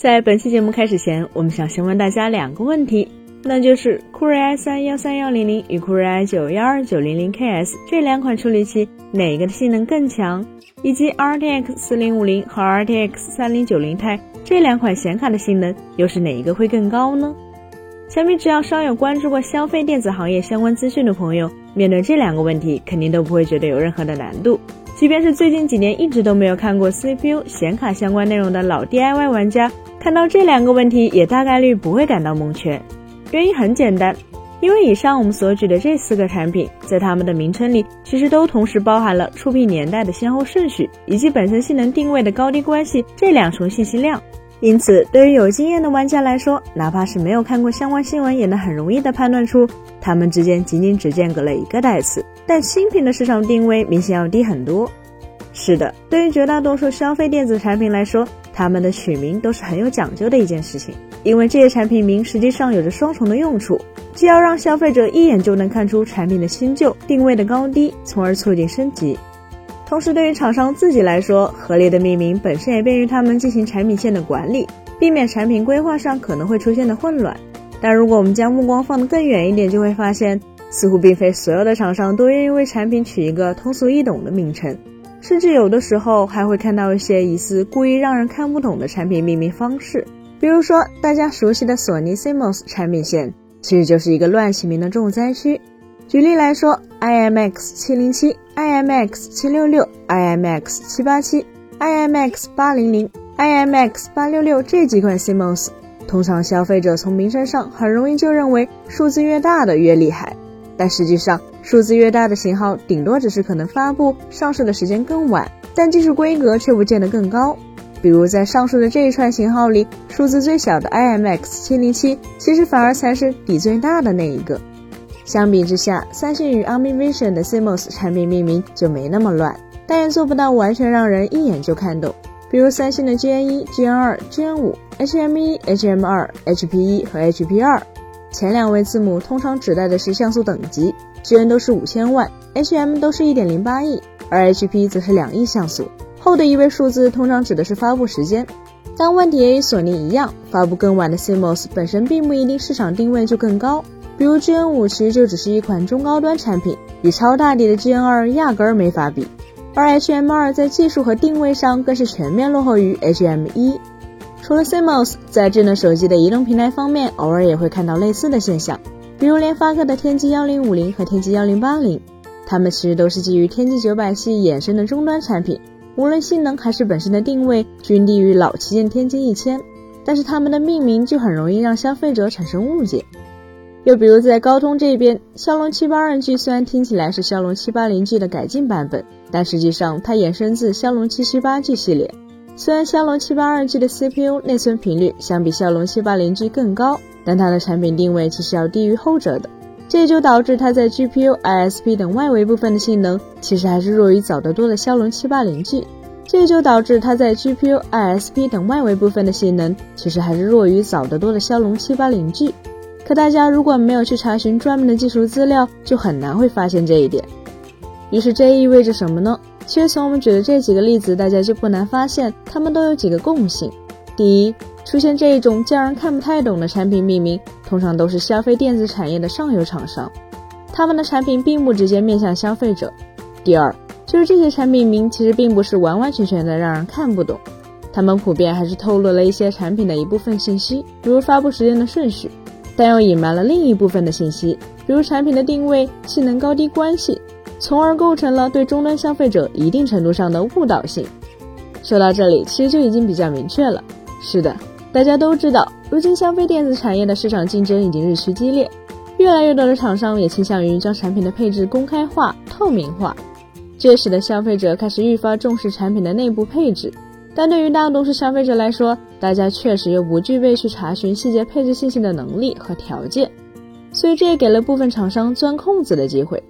在本期节目开始前，我们想先问大家两个问题，那就是酷睿 i 三幺三幺零零与酷睿 i 九幺二九零零 KS 这两款处理器哪个的性能更强？以及 RTX 四零五零和 RTX 三零九零 Ti 这两款显卡的性能又是哪一个会更高呢？想必只要稍有关注过消费电子行业相关资讯的朋友，面对这两个问题，肯定都不会觉得有任何的难度。即便是最近几年一直都没有看过 CPU 显卡相关内容的老 DIY 玩家，看到这两个问题，也大概率不会感到蒙圈。原因很简单，因为以上我们所举的这四个产品，在它们的名称里，其实都同时包含了触屏年代的先后顺序，以及本身性能定位的高低关系这两重信息量。因此，对于有经验的玩家来说，哪怕是没有看过相关新闻，也能很容易的判断出它们之间仅仅只间隔了一个代词。但新品的市场定位明显要低很多。是的，对于绝大多数消费电子产品来说，它们的取名都是很有讲究的一件事情，因为这些产品名实际上有着双重的用处，既要让消费者一眼就能看出产品的新旧、定位的高低，从而促进升级。同时，对于厂商自己来说，合理的命名本身也便于他们进行产品线的管理，避免产品规划上可能会出现的混乱。但如果我们将目光放得更远一点，就会发现，似乎并非所有的厂商都愿意为产品取一个通俗易懂的名称，甚至有的时候还会看到一些疑似故意让人看不懂的产品命名方式。比如说，大家熟悉的索尼 CMOS 产品线，其实就是一个乱起名的重灾区。举例来说，IMX 七零七、IMX 七六六、IMX 七八七、IMX 八零零、IMX 八六六这几款 CMOS，通常消费者从名称上很容易就认为数字越大的越厉害，但实际上数字越大的型号顶多只是可能发布上市的时间更晚，但技术规格却不见得更高。比如在上述的这一串型号里，数字最小的 IMX 七零七，其实反而才是底最大的那一个。相比之下，三星与 Omnivision 的 CMOS 产品命名就没那么乱，但也做不到完全让人一眼就看懂。比如三星的 GN1、GN2、GN5、HM1、HM2、HP1 和 HP2，前两位字母通常指代的是像素等级，GN 都是五千万，HM 都是一点零八亿，而 HP 则是两亿像素。后的一位数字通常指的是发布时间。但问题也与索尼一样，发布更晚的 CMOS 本身并不一定市场定位就更高。比如 GN 五其实就只是一款中高端产品，与超大底的 GN 二压根儿没法比。而 HM 二在技术和定位上更是全面落后于 HM 一。除了 CMOS，在智能手机的移动平台方面，偶尔也会看到类似的现象。比如联发科的天玑幺零五零和天玑幺零八零，它们其实都是基于天玑九百系衍生的终端产品，无论性能还是本身的定位，均低于老旗舰天玑一千。但是它们的命名就很容易让消费者产生误解。又比如在高通这边，骁龙七八二 G 虽然听起来是骁龙七八零 G 的改进版本，但实际上它衍生自骁龙七七八 G 系列。虽然骁龙七八二 G 的 CPU 内存频率相比骁龙七八零 G 更高，但它的产品定位其实要低于后者的，这也就导致它在 GPU、ISP 等外围部分的性能其实还是弱于早得多的骁龙七八零 G。这也就导致它在 GPU、ISP 等外围部分的性能其实还是弱于早得多的骁龙七八零 G。可大家如果没有去查询专门的技术资料，就很难会发现这一点。于是这意味着什么呢？其实从我们举的这几个例子，大家就不难发现，它们都有几个共性。第一，出现这一种叫人看不太懂的产品命名，通常都是消费电子产业的上游厂商，他们的产品并不直接面向消费者。第二，就是这些产品名其实并不是完完全全的让人看不懂，他们普遍还是透露了一些产品的一部分信息，比如发布时间的顺序。但又隐瞒了另一部分的信息，比如产品的定位、性能高低关系，从而构成了对终端消费者一定程度上的误导性。说到这里，其实就已经比较明确了。是的，大家都知道，如今消费电子产业的市场竞争已经日趋激烈，越来越多的厂商也倾向于将产品的配置公开化、透明化，这使得消费者开始愈发重视产品的内部配置。但对于大多数消费者来说，大家确实又不具备去查询细节配置信息的能力和条件，所以这也给了部分厂商钻空子的机会。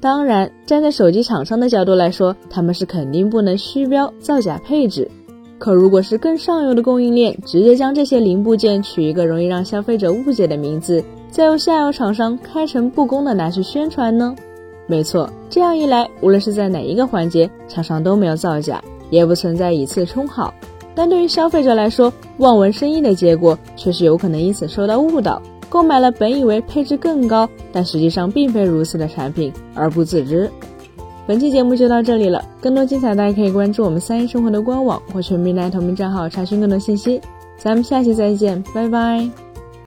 当然，站在手机厂商的角度来说，他们是肯定不能虚标造假配置。可如果是更上游的供应链，直接将这些零部件取一个容易让消费者误解的名字，再由下游厂商开诚布公的拿去宣传呢？没错，这样一来，无论是在哪一个环节，厂商都没有造假。也不存在以次充好，但对于消费者来说，望文生义的结果却是有可能因此受到误导，购买了本以为配置更高，但实际上并非如此的产品而不自知。本期节目就到这里了，更多精彩大家可以关注我们三一生活的官网或全民来同名账号查询更多信息。咱们下期再见，拜拜。